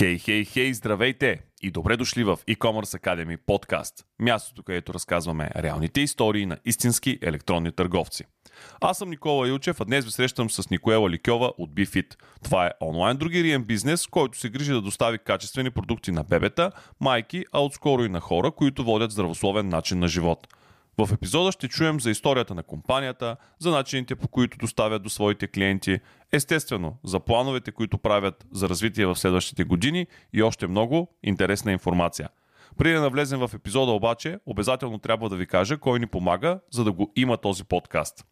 Хей, хей, хей, здравейте и добре дошли в e-commerce Academy подкаст. Мястото, където разказваме реалните истории на истински електронни търговци. Аз съм Никола Илчев, а днес ви срещам с Никоела Ликьова от BeFit. Това е онлайн другириен бизнес, който се грижи да достави качествени продукти на бебета, майки, а отскоро и на хора, които водят здравословен начин на живот – в епизода ще чуем за историята на компанията, за начините по които доставят до своите клиенти, естествено за плановете, които правят за развитие в следващите години и още много интересна информация – преди да навлезем в епизода обаче, обязателно трябва да ви кажа кой ни помага, за да го има този подкаст.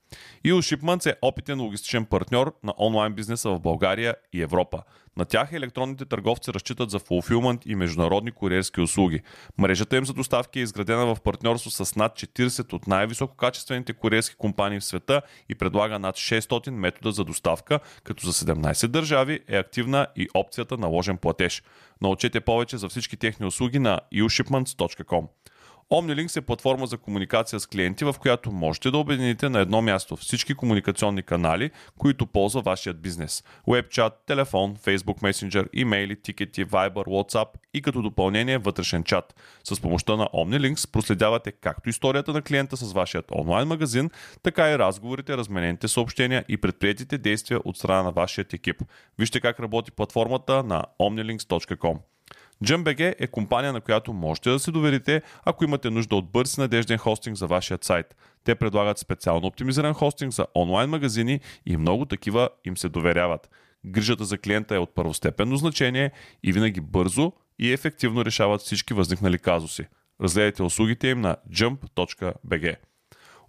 EU Shipments е опитен логистичен партньор на онлайн бизнеса в България и Европа. На тях електронните търговци разчитат за фулфилмент и международни куриерски услуги. Мрежата им за доставки е изградена в партньорство с над 40 от най-висококачествените куриерски компании в света и предлага над 600 метода за доставка, като за 17 държави е активна и опцията на ложен платеж. Научете повече за всички техни услуги на ushipments.com. OmniLinks е платформа за комуникация с клиенти, в която можете да обедините на едно място всички комуникационни канали, които ползва вашият бизнес. Webchat, телефон, Facebook Messenger, имейли, тикети, Viber, WhatsApp и като допълнение вътрешен чат. С помощта на OmniLinks проследявате както историята на клиента с вашият онлайн магазин, така и разговорите, разменените съобщения и предприятите действия от страна на вашият екип. Вижте как работи платформата на omnilinks.com. JumpBG е компания, на която можете да се доверите, ако имате нужда от бърз и надежден хостинг за вашия сайт. Те предлагат специално оптимизиран хостинг за онлайн магазини и много такива им се доверяват. Грижата за клиента е от първостепенно значение и винаги бързо и ефективно решават всички възникнали казуси. Разгледайте услугите им на jump.bg.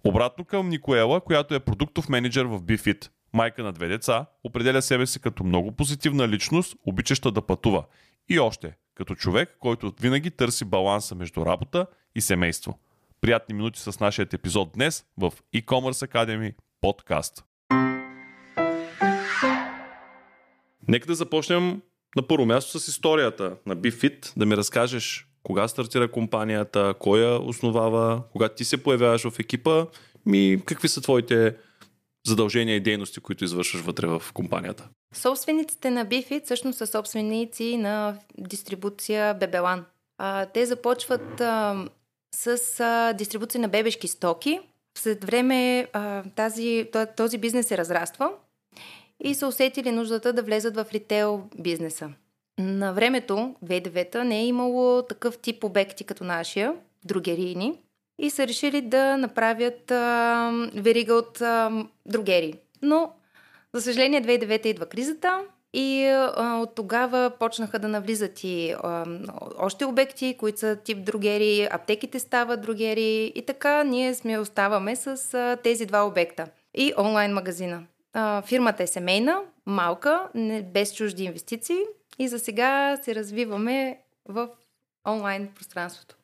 Обратно към Никоела, която е продуктов менеджер в BFIT. Майка на две деца, определя себе си като много позитивна личност, обичаща да пътува. И още, като човек, който винаги търси баланса между работа и семейство. Приятни минути с нашия епизод днес в e-commerce Academy подкаст. Нека да започнем на първо място с историята на BeFit, да ми разкажеш кога стартира компанията, кой я основава, кога ти се появяваш в екипа и какви са твоите задължения и дейности, които извършваш вътре в компанията? Собствениците на Бифит всъщност са собственици на дистрибуция Бебелан. Те започват а, с а, дистрибуция на бебешки стоки. След време а, тази, този бизнес се разраства и са усетили нуждата да влезат в ритейл бизнеса. На времето, 2009 не е имало такъв тип обекти като нашия, другерийни, и са решили да направят а, верига от а, другери. Но, за съжаление, 2009 идва кризата и а, от тогава почнаха да навлизат и а, още обекти, които са тип другери, аптеките стават другери и така ние сме оставаме с а, тези два обекта. И онлайн магазина. А, фирмата е семейна, малка, не, без чужди инвестиции и за сега се развиваме в онлайн пространството.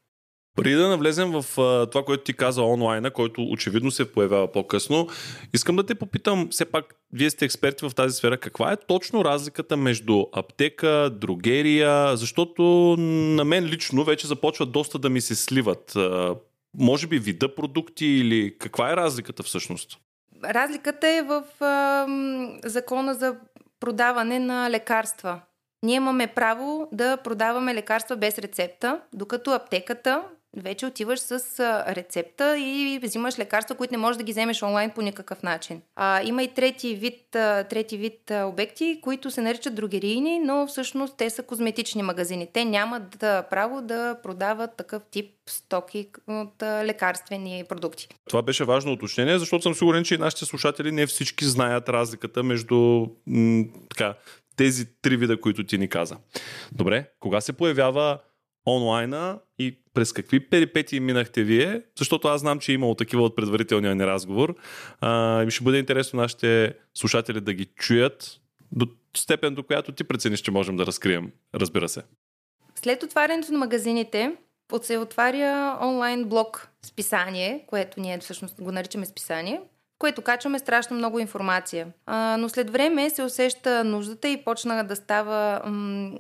Преди да навлезем в а, това, което ти каза онлайна, който очевидно се появява по-късно, искам да те попитам, все пак, вие сте експерти в тази сфера, каква е точно разликата между аптека, другерия, защото на мен лично вече започват доста да ми се сливат. А, може би вида продукти или каква е разликата всъщност? Разликата е в а, закона за продаване на лекарства. Ние имаме право да продаваме лекарства без рецепта, докато аптеката вече отиваш с рецепта и взимаш лекарства, които не можеш да ги вземеш онлайн по никакъв начин. А, има и трети вид, трети вид обекти, които се наричат другерийни, но всъщност те са козметични магазини. Те нямат да, право да продават такъв тип стоки от лекарствени продукти. Това беше важно уточнение, защото съм сигурен, че и нашите слушатели не всички знаят разликата между м- така, тези три вида, които ти ни каза. Добре, кога се появява онлайна и през какви перипетии минахте вие, защото аз знам, че е имало такива от предварителния ни разговор. А, и ще бъде интересно нашите слушатели да ги чуят до степен, до която ти прецениш, че можем да разкрием, разбира се. След отварянето на магазините, се отваря онлайн блог списание, което ние всъщност го наричаме списание, което качваме страшно много информация. А, но след време се усеща нуждата и почна да става м-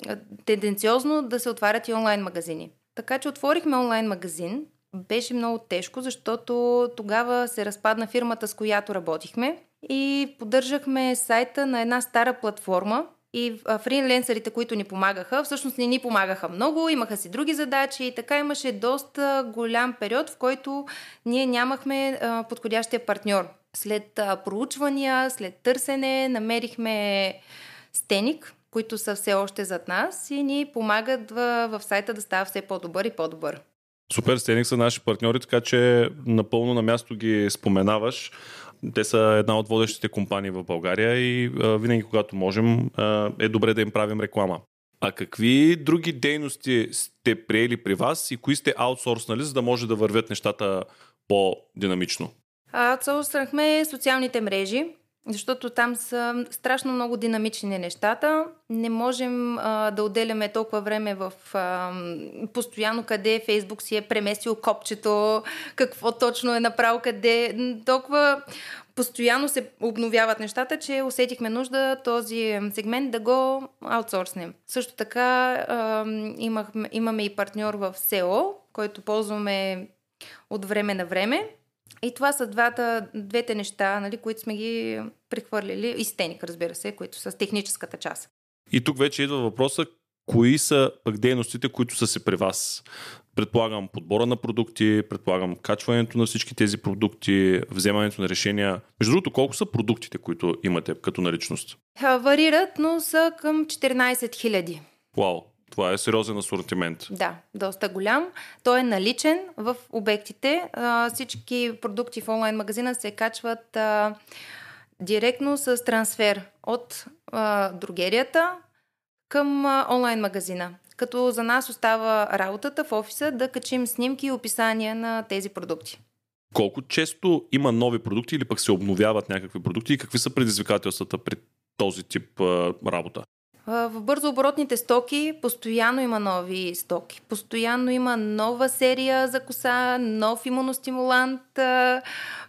тенденциозно да се отварят и онлайн магазини. Така че отворихме онлайн магазин. Беше много тежко, защото тогава се разпадна фирмата, с която работихме и поддържахме сайта на една стара платформа И фриленсерите, които ни помагаха, всъщност не ни помагаха много, имаха си други задачи и така имаше доста голям период, в който ние нямахме подходящия партньор. След проучвания, след търсене, намерихме Стеник, които са все още зад нас и ни помагат в, в сайта да става все по-добър и по-добър. Супер, Стеник са наши партньори, така че напълно на място ги споменаваш. Те са една от водещите компании в България и а, винаги, когато можем, а, е добре да им правим реклама. А какви други дейности сте приели при вас и кои сте аутсорснали, за да може да вървят нещата по-динамично? Аутсорснахме социалните мрежи, защото там са страшно много динамични нещата. Не можем а, да отделяме толкова време в а, постоянно къде Фейсбук си е преместил копчето, какво точно е направил къде. Толкова постоянно се обновяват нещата, че усетихме нужда този сегмент да го аутсорснем. Също така а, имахме, имаме и партньор в SEO, който ползваме от време на време и това са двата, двете неща, нали, които сме ги прехвърлили. И стеник, разбира се, които са с техническата част. И тук вече идва въпроса, кои са пък дейностите, които са се при вас? Предполагам подбора на продукти, предполагам качването на всички тези продукти, вземането на решения. Между другото, колко са продуктите, които имате като наличност? Варират, но са към 14 000. Вау, това е сериозен асортимент. Да, доста голям. Той е наличен в обектите. А, всички продукти в онлайн магазина се качват а, директно с трансфер от а, другерията към а, онлайн магазина. Като за нас остава работата в офиса да качим снимки и описания на тези продукти. Колко често има нови продукти или пък се обновяват някакви продукти и какви са предизвикателствата при този тип а, работа? В бързо оборотните стоки постоянно има нови стоки. Постоянно има нова серия за коса, нов имуностимулант,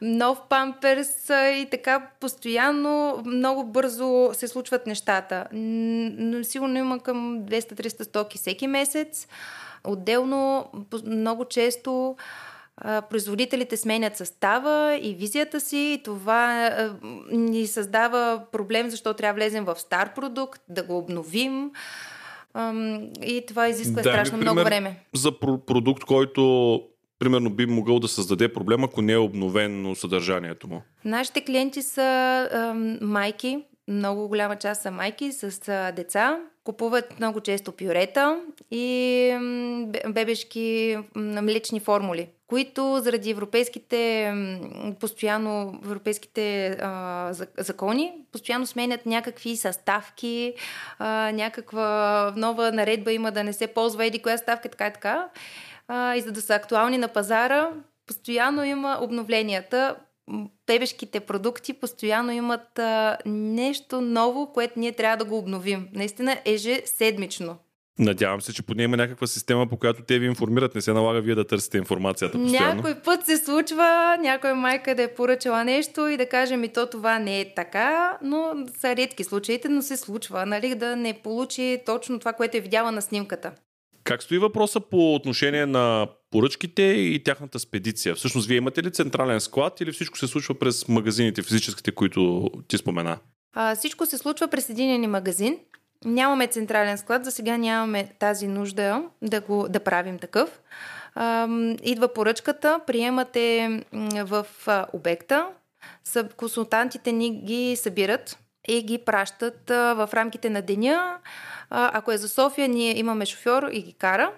нов памперс и така постоянно много бързо се случват нещата. Сигурно има към 200-300 стоки всеки месец. Отделно много често производителите сменят състава и визията си и това ни създава проблем, защото трябва да влезем в стар продукт, да го обновим и това изисква да, страшно пример, много време. За продукт, който примерно би могъл да създаде проблем, ако не е обновено съдържанието му? Нашите клиенти са ам, майки, много голяма част са майки с а, деца, купуват много често пюрета и бебешки млечни формули, които заради европейските постоянно европейските а, закони постоянно сменят някакви съставки, а, някаква нова наредба има да не се ползва еди коя ставка, така и така. А, и за да са актуални на пазара, постоянно има обновленията бебешките продукти постоянно имат а, нещо ново, което ние трябва да го обновим. Наистина ежеседмично. Надявам се, че поне има някаква система, по която те ви информират. Не се налага вие да търсите информацията постоянно. Някой път се случва, някой майка да е поръчала нещо и да каже ми то това не е така, но са редки случаите, но се случва, нали, да не получи точно това, което е видяла на снимката. Как стои въпроса по отношение на поръчките и тяхната спедиция? Всъщност, вие имате ли централен склад или всичко се случва през магазините, физическите, които ти спомена? А, всичко се случва през един магазин. Нямаме централен склад, за сега нямаме тази нужда да, го, да правим такъв. Идва поръчката, приемате в обекта, консултантите ни ги събират и ги пращат в рамките на деня. Ако е за София, ние имаме шофьор и ги кара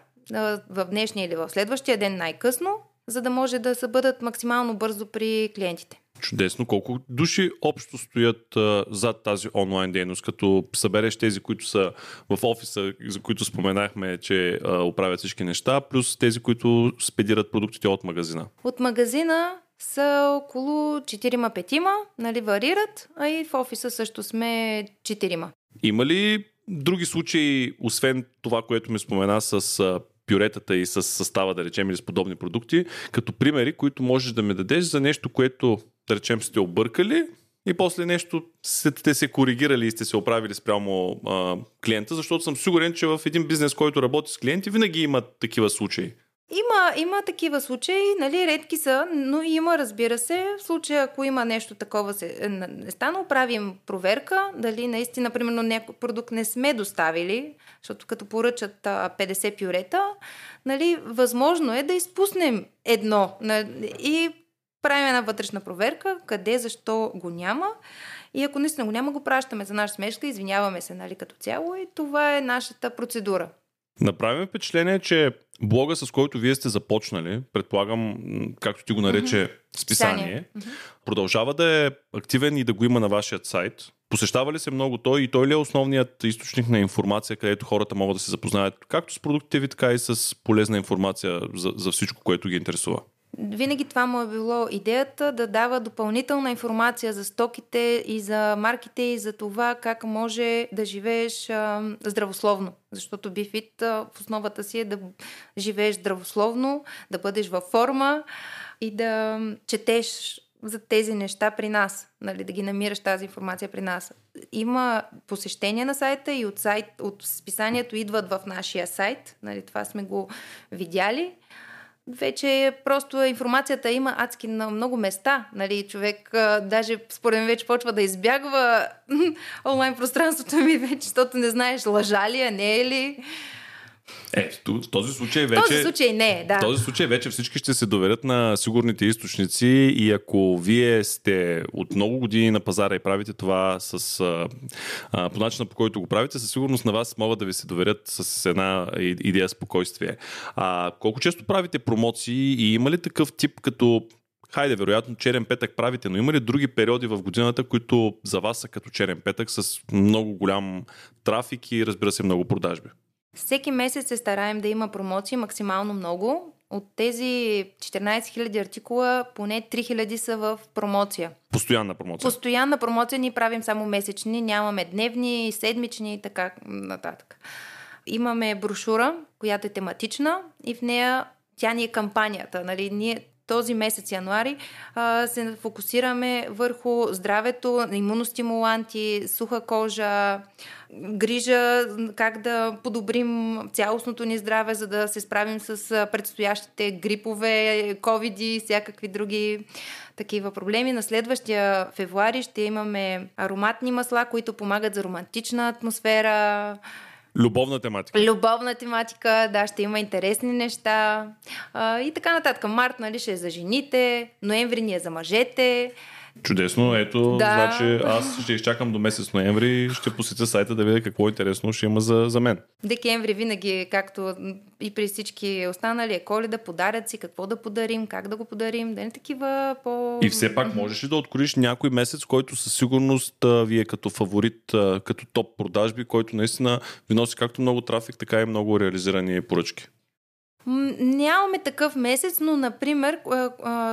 в днешния или в следващия ден най-късно, за да може да се бъдат максимално бързо при клиентите. Чудесно. Колко души общо стоят а, зад тази онлайн дейност, като събереш тези, които са в офиса, за които споменахме, че а, оправят всички неща, плюс тези, които спедират продуктите от магазина? От магазина са около 4-5, нали, варират, а и в офиса също сме 4. Има ли други случаи, освен това, което ми спомена с а, пюретата и с състава, да речем, или с подобни продукти, като примери, които можеш да ми дадеш за нещо, което, да речем, сте объркали и после нещо сте се коригирали и сте се оправили спрямо а, клиента, защото съм сигурен, че в един бизнес, който работи с клиенти, винаги има такива случаи. Има, има такива случаи, нали, редки са, но има, разбира се. В случая, ако има нещо такова се, е, не станало, правим проверка, дали наистина, примерно, някой продукт не сме доставили, защото като поръчат а, 50 пюрета, нали, възможно е да изпуснем едно и правим една вътрешна проверка, къде, защо го няма. И ако наистина го няма, го пращаме за наша смешка, извиняваме се, нали, като цяло и това е нашата процедура. Направим впечатление, че блога, с който вие сте започнали, предполагам, както ти го нарече, mm-hmm. списание, mm-hmm. продължава да е активен и да го има на вашия сайт. Посещава ли се много той и той ли е основният източник на информация, където хората могат да се запознаят както с продуктите ви, така и с полезна информация за, за всичко, което ги интересува? Винаги това му е било идеята да дава допълнителна информация за стоките и за марките и за това как може да живееш а, здравословно. Защото BeFit а, в основата си е да живееш здравословно, да бъдеш във форма и да четеш за тези неща при нас, нали, да ги намираш тази информация при нас. Има посещения на сайта и от, сайт, от списанието идват в нашия сайт, нали, това сме го видяли вече просто информацията има адски на много места. Нали, човек а, даже според мен вече почва да избягва онлайн пространството ми вече, защото не знаеш лъжа ли е, не е ли. Е, в този случай вече... Този случай не, да. В този случай вече всички ще се доверят на сигурните източници и ако вие сте от много години на пазара и правите това с, а, по начина по който го правите, със сигурност на вас могат да ви се доверят с една идея спокойствие. А, колко често правите промоции и има ли такъв тип като Хайде, вероятно черен петък правите, но има ли други периоди в годината, които за вас са като черен петък с много голям трафик и разбира се много продажби? Всеки месец се стараем да има промоции максимално много. От тези 14 000 артикула, поне 3 000 са в промоция. Постоянна промоция? Постоянна промоция ни правим само месечни, нямаме дневни, седмични и така нататък. Имаме брошура, която е тематична и в нея тя ни е кампанията. Нали? Ние този месец януари се фокусираме върху здравето, имуностимуланти, суха кожа, грижа как да подобрим цялостното ни здраве, за да се справим с предстоящите грипове, ковиди всякакви други такива проблеми. На следващия февруари ще имаме ароматни масла, които помагат за романтична атмосфера, Любовна тематика. Любовна тематика, да, ще има интересни неща. А, и така нататък. Март, нали, ще е за жените, ноември ни е за мъжете. Чудесно, ето, да. значи аз ще изчакам до месец ноември, ще посетя сайта да видя какво интересно ще има за, за мен. Декември винаги, както и при всички останали, е коледа, подарят си, какво да подарим, как да го подарим, да не такива по... И все пак можеш ли да откроиш някой месец, който със сигурност ви е като фаворит, като топ продажби, който наистина ви носи както много трафик, така и много реализирани поръчки? Нямаме такъв месец, но, например,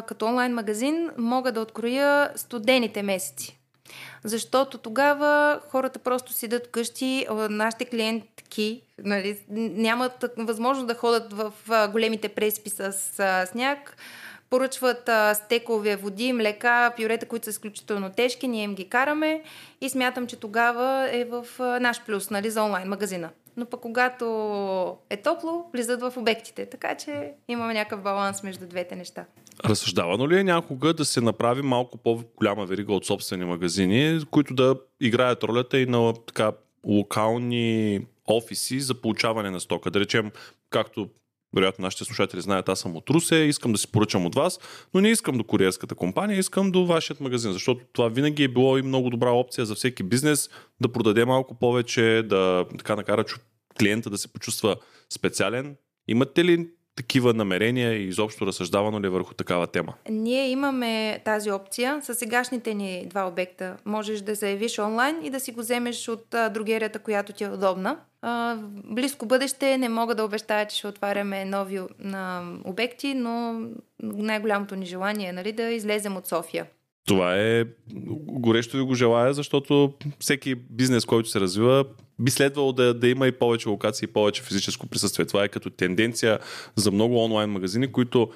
като онлайн магазин мога да откроя студените месеци. Защото тогава хората просто седат къщи, нашите клиентки нали, нямат възможност да ходят в големите преспи с сняг, поръчват стекови води, млека, пюрета, които са изключително тежки, ние им ги караме и смятам, че тогава е в наш плюс нали, за онлайн магазина но пък когато е топло, влизат в обектите. Така че имаме някакъв баланс между двете неща. Разсъждавано ли е някога да се направи малко по-голяма верига от собствени магазини, които да играят ролята и на така локални офиси за получаване на стока? Да речем, както вероятно нашите слушатели знаят, аз съм от Русе, искам да си поръчам от вас, но не искам до куриерската компания, искам до вашият магазин, защото това винаги е било и много добра опция за всеки бизнес да продаде малко повече, да така накара клиента да се почувства специален. Имате ли такива намерения и изобщо разсъждавано ли е върху такава тема? Ние имаме тази опция с сегашните ни два обекта. Можеш да заявиш онлайн и да си го вземеш от другерията, която ти е удобна. Близко бъдеще не мога да обещая, че ще отваряме нови обекти, но най-голямото ни желание е нали, да излезем от София. Това е горещо ви го желая, защото всеки бизнес, който се развива, би следвало да, да има и повече локации, и повече физическо присъствие. Това е като тенденция за много онлайн магазини, които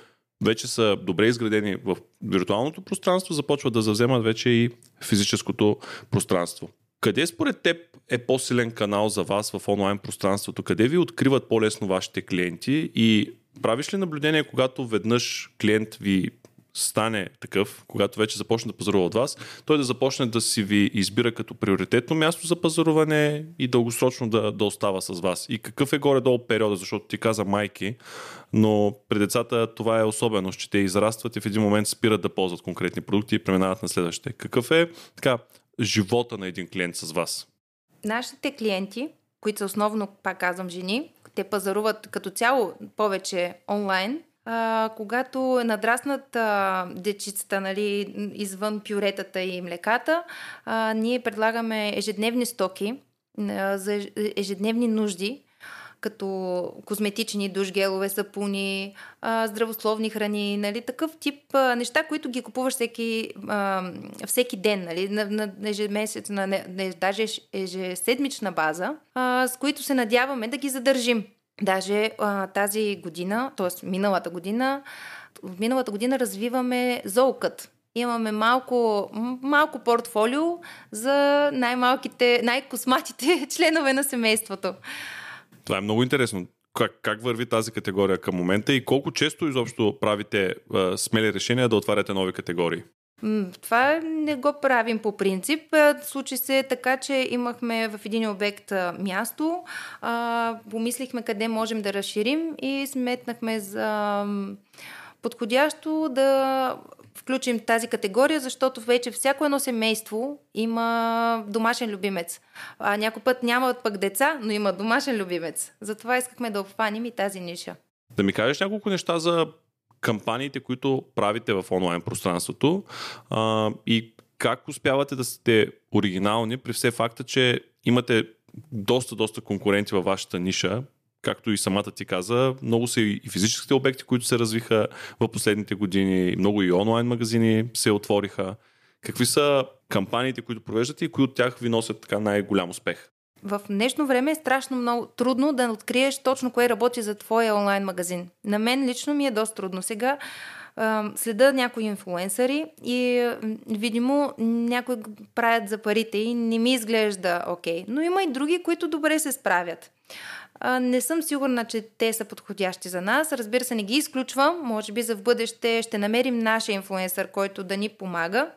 вече са добре изградени в виртуалното пространство, започват да завземат вече и физическото пространство. Къде според теб е по-силен канал за вас в онлайн пространството? Къде ви откриват по-лесно вашите клиенти и правиш ли наблюдение, когато веднъж клиент ви стане такъв, когато вече започне да пазарува от вас, той да започне да си ви избира като приоритетно място за пазаруване и дългосрочно да, да остава с вас. И какъв е горе-долу периода, защото ти каза майки, но при децата това е особено, че те израстват и в един момент спират да ползват конкретни продукти и преминават на следващите. Какъв е така живота на един клиент с вас? Нашите клиенти, които са основно, пак казвам, жени, те пазаруват като цяло повече онлайн, а, когато е надраснат а, дечицата нали, извън пюретата и млеката, а, ние предлагаме ежедневни стоки а, за ежедневни нужди, като козметични душ гелове, сапуни, а, здравословни храни, нали, такъв тип а, неща, които ги купуваш всеки, а, всеки ден, нали, на, на ежемесец, на, на, даже ежеседмична база, а, с които се надяваме да ги задържим. Даже а, тази година, т.е. миналата година, миналата година развиваме зоокът. Имаме малко, малко портфолио за най-малките, най-косматите членове на семейството. Това е много интересно. Как, как върви тази категория към момента и колко често изобщо правите а, смели решения да отваряте нови категории? Това не го правим по принцип. Случи се така, че имахме в един обект място, помислихме къде можем да разширим и сметнахме за подходящо да включим тази категория, защото вече всяко едно семейство има домашен любимец. А някой път нямат пък деца, но има домашен любимец. Затова искахме да обхванем и тази ниша. Да ми кажеш няколко неща за кампаниите, които правите в онлайн пространството а, и как успявате да сте оригинални при все факта, че имате доста, доста конкуренти във вашата ниша, както и самата ти каза, много са и физическите обекти, които се развиха в последните години, много и онлайн магазини се отвориха. Какви са кампаниите, които провеждате и кои от тях ви носят така най-голям успех? В днешно време е страшно много трудно да откриеш точно кое работи за твоя онлайн магазин. На мен лично ми е доста трудно. Сега следа някои инфлуенсъри и видимо някои правят за парите и не ми изглежда окей. Okay. Но има и други, които добре се справят. Не съм сигурна, че те са подходящи за нас. Разбира се, не ги изключвам. Може би за в бъдеще ще намерим нашия инфлуенсър, който да ни помага.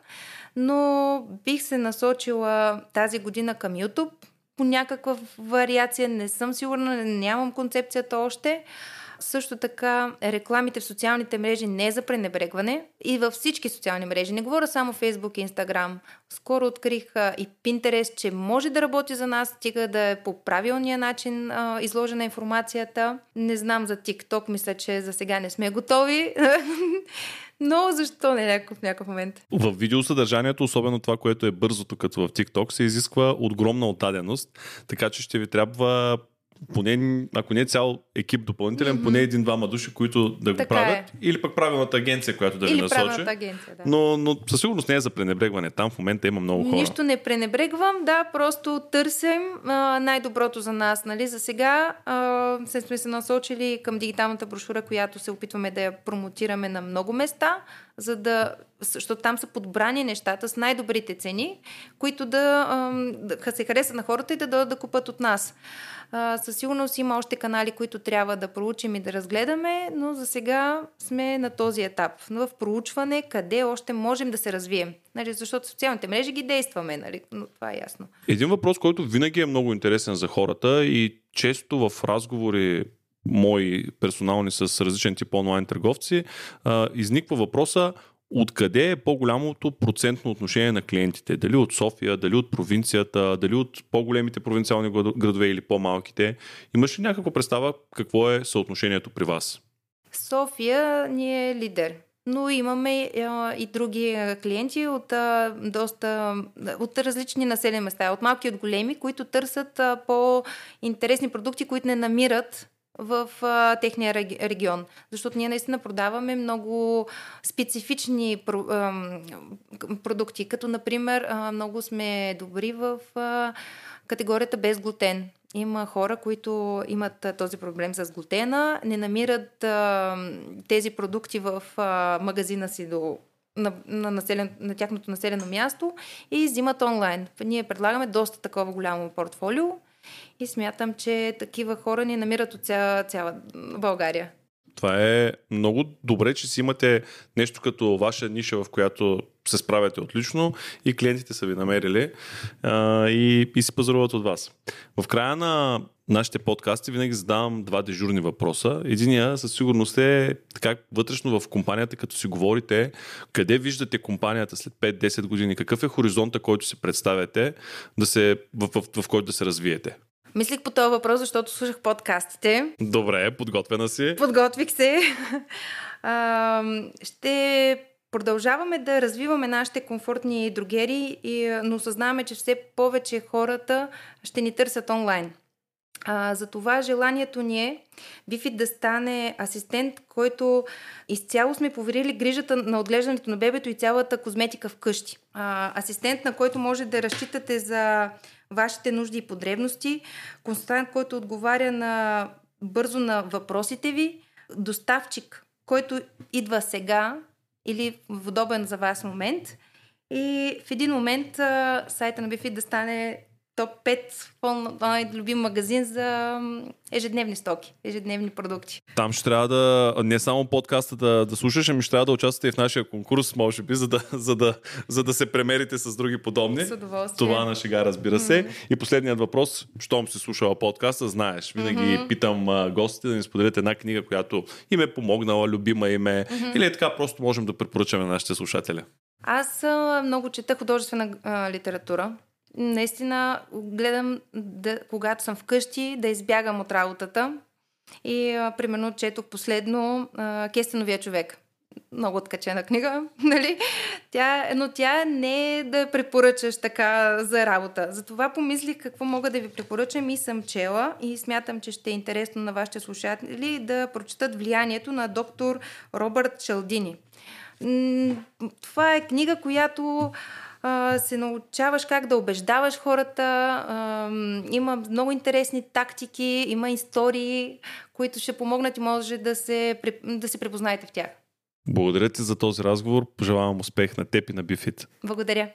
Но бих се насочила тази година към YouTube по някаква вариация. Не съм сигурна, нямам концепцията още. Също така, рекламите в социалните мрежи не е за пренебрегване и във всички социални мрежи. Не говоря само Facebook и Instagram. Скоро открих и Pinterest, че може да работи за нас, стига да е по правилния начин а, изложена информацията. Не знам за TikTok, мисля, че за сега не сме готови. Но защо не някакъв, някакъв момент? В видеосъдържанието, особено това, което е бързото, като в TikTok, се изисква огромна отдаденост, така че ще ви трябва поне, ако не е цял екип допълнителен, mm-hmm. поне един-двама души, които да го така правят. Е. Или пък правилната агенция, която да Или ви насочи. Агенция, да. но, но със сигурност не е за пренебрегване. Там в момента има много хора. Нищо не пренебрегвам, да, просто търсим а, най-доброто за нас. Нали? За сега а, се сме се насочили към дигиталната брошура, която се опитваме да я промотираме на много места, за да, защото там са подбрани нещата с най-добрите цени, които да, да се харесат на хората и да дойдат да купат от нас. Със сигурност има още канали, които трябва да проучим и да разгледаме, но за сега сме на този етап. В проучване къде още можем да се развием. Нали, защото социалните мрежи ги действаме, нали, но това е ясно. Един въпрос, който винаги е много интересен за хората и често в разговори мои персонални с различен тип онлайн търговци, изниква въпроса откъде е по-голямото процентно отношение на клиентите? Дали от София, дали от провинцията, дали от по-големите провинциални градове или по-малките? Имаш ли някаква представа какво е съотношението при вас? София ни е лидер. Но имаме а, и други клиенти от а, доста от различни населени места, от малки и от големи, които търсят а, по-интересни продукти, които не намират в а, техния регион. Защото ние наистина продаваме много специфични про, а, продукти, като например а, много сме добри в а, категорията без глутен. Има хора, които имат а, този проблем с глутена, не намират а, тези продукти в а, магазина си до на, на, населен, на тяхното населено място и взимат онлайн. Ние предлагаме доста такова голямо портфолио и смятам, че такива хора ни намират от цяла, цяла България. Това е много добре, че си имате нещо като ваша ниша, в която се справяте отлично и клиентите са ви намерили а, и, и си пазаруват от вас. В края на нашите подкасти винаги задавам два дежурни въпроса. Единия със сигурност е така вътрешно в компанията, като си говорите, къде виждате компанията след 5-10 години, какъв е хоризонта, който си представяте, да се, в, в, в който да се развиете. Мислих по този въпрос, защото слушах подкастите. Добре, подготвена си. Подготвих се. А, ще продължаваме да развиваме нашите комфортни другери, но осъзнаваме, че все повече хората ще ни търсят онлайн. А, за това желанието ни е Бифит да стане асистент, който изцяло сме поверили грижата на отглеждането на бебето и цялата козметика вкъщи. А, асистент, на който може да разчитате за вашите нужди и потребности, консултант, който отговаря на бързо на въпросите ви, доставчик, който идва сега или в удобен за вас момент. И в един момент а, сайта на Бифит да стане топ 5 най-любим магазин за ежедневни стоки, ежедневни продукти. Там ще трябва да, не само подкаста да, да слушаш, ами ще трябва да участвате и в нашия конкурс, може би, за да, за да, за да се премерите с други подобни. С удоволствие. Това на шега, разбира се. Mm-hmm. И последният въпрос, щом си слушала подкаста, знаеш, винаги mm-hmm. питам а, гостите да ни споделят една книга, която им е помогнала, любима им е, mm-hmm. или е така просто можем да препоръчаме на нашите слушатели. Аз а, много чета художествена а, литература наистина гледам, да, когато съм вкъщи, да избягам от работата. И, а, примерно, четох последно а, Кестеновия човек. Много откачена книга, нали? Тя, но тя не е да препоръчаш така за работа. Затова помислих какво мога да ви препоръчам и съм чела и смятам, че ще е интересно на вашите слушатели да прочитат влиянието на доктор Робърт Шалдини. Това е книга, която а, се научаваш как да убеждаваш хората. А, има много интересни тактики, има истории, които ще помогнат и може да се, да се препознаете в тях. Благодаря ти за този разговор. Пожелавам успех на теб и на Бифит. Благодаря.